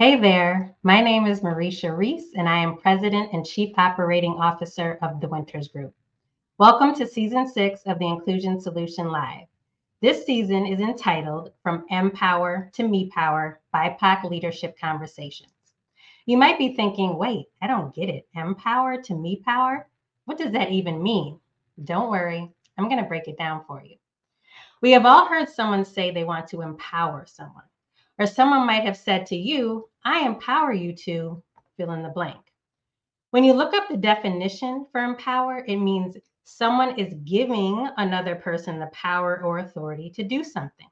Hey there, my name is Mareisha Reese, and I am President and Chief Operating Officer of the Winters Group. Welcome to Season 6 of the Inclusion Solution Live. This season is entitled From Empower to Me Power BIPOC Leadership Conversations. You might be thinking, wait, I don't get it. Empower to Me Power? What does that even mean? Don't worry, I'm going to break it down for you. We have all heard someone say they want to empower someone. Or someone might have said to you, I empower you to fill in the blank. When you look up the definition for empower, it means someone is giving another person the power or authority to do something.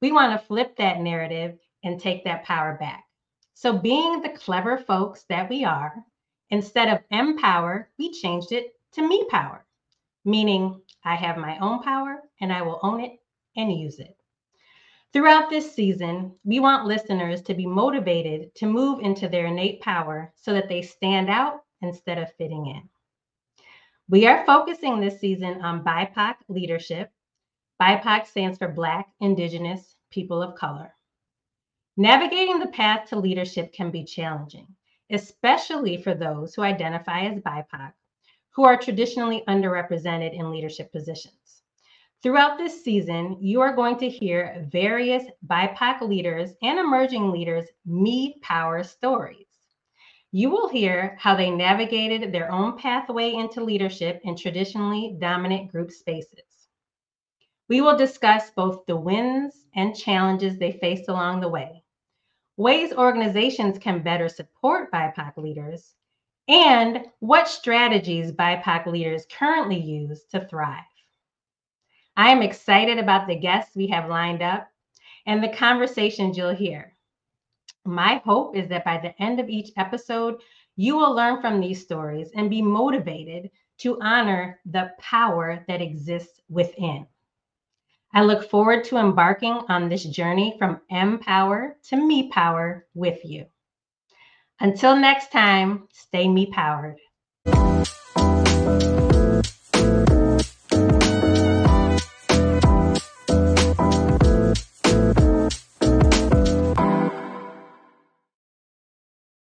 We want to flip that narrative and take that power back. So, being the clever folks that we are, instead of empower, we changed it to me power, meaning I have my own power and I will own it and use it. Throughout this season, we want listeners to be motivated to move into their innate power so that they stand out instead of fitting in. We are focusing this season on BIPOC leadership. BIPOC stands for Black, Indigenous, People of Color. Navigating the path to leadership can be challenging, especially for those who identify as BIPOC, who are traditionally underrepresented in leadership positions. Throughout this season, you are going to hear various BIPOC leaders and emerging leaders Me Power stories. You will hear how they navigated their own pathway into leadership in traditionally dominant group spaces. We will discuss both the wins and challenges they faced along the way, ways organizations can better support BIPOC leaders, and what strategies BIPOC leaders currently use to thrive. I am excited about the guests we have lined up and the conversations you'll hear. My hope is that by the end of each episode, you will learn from these stories and be motivated to honor the power that exists within. I look forward to embarking on this journey from M power to me power with you. Until next time, stay me powered.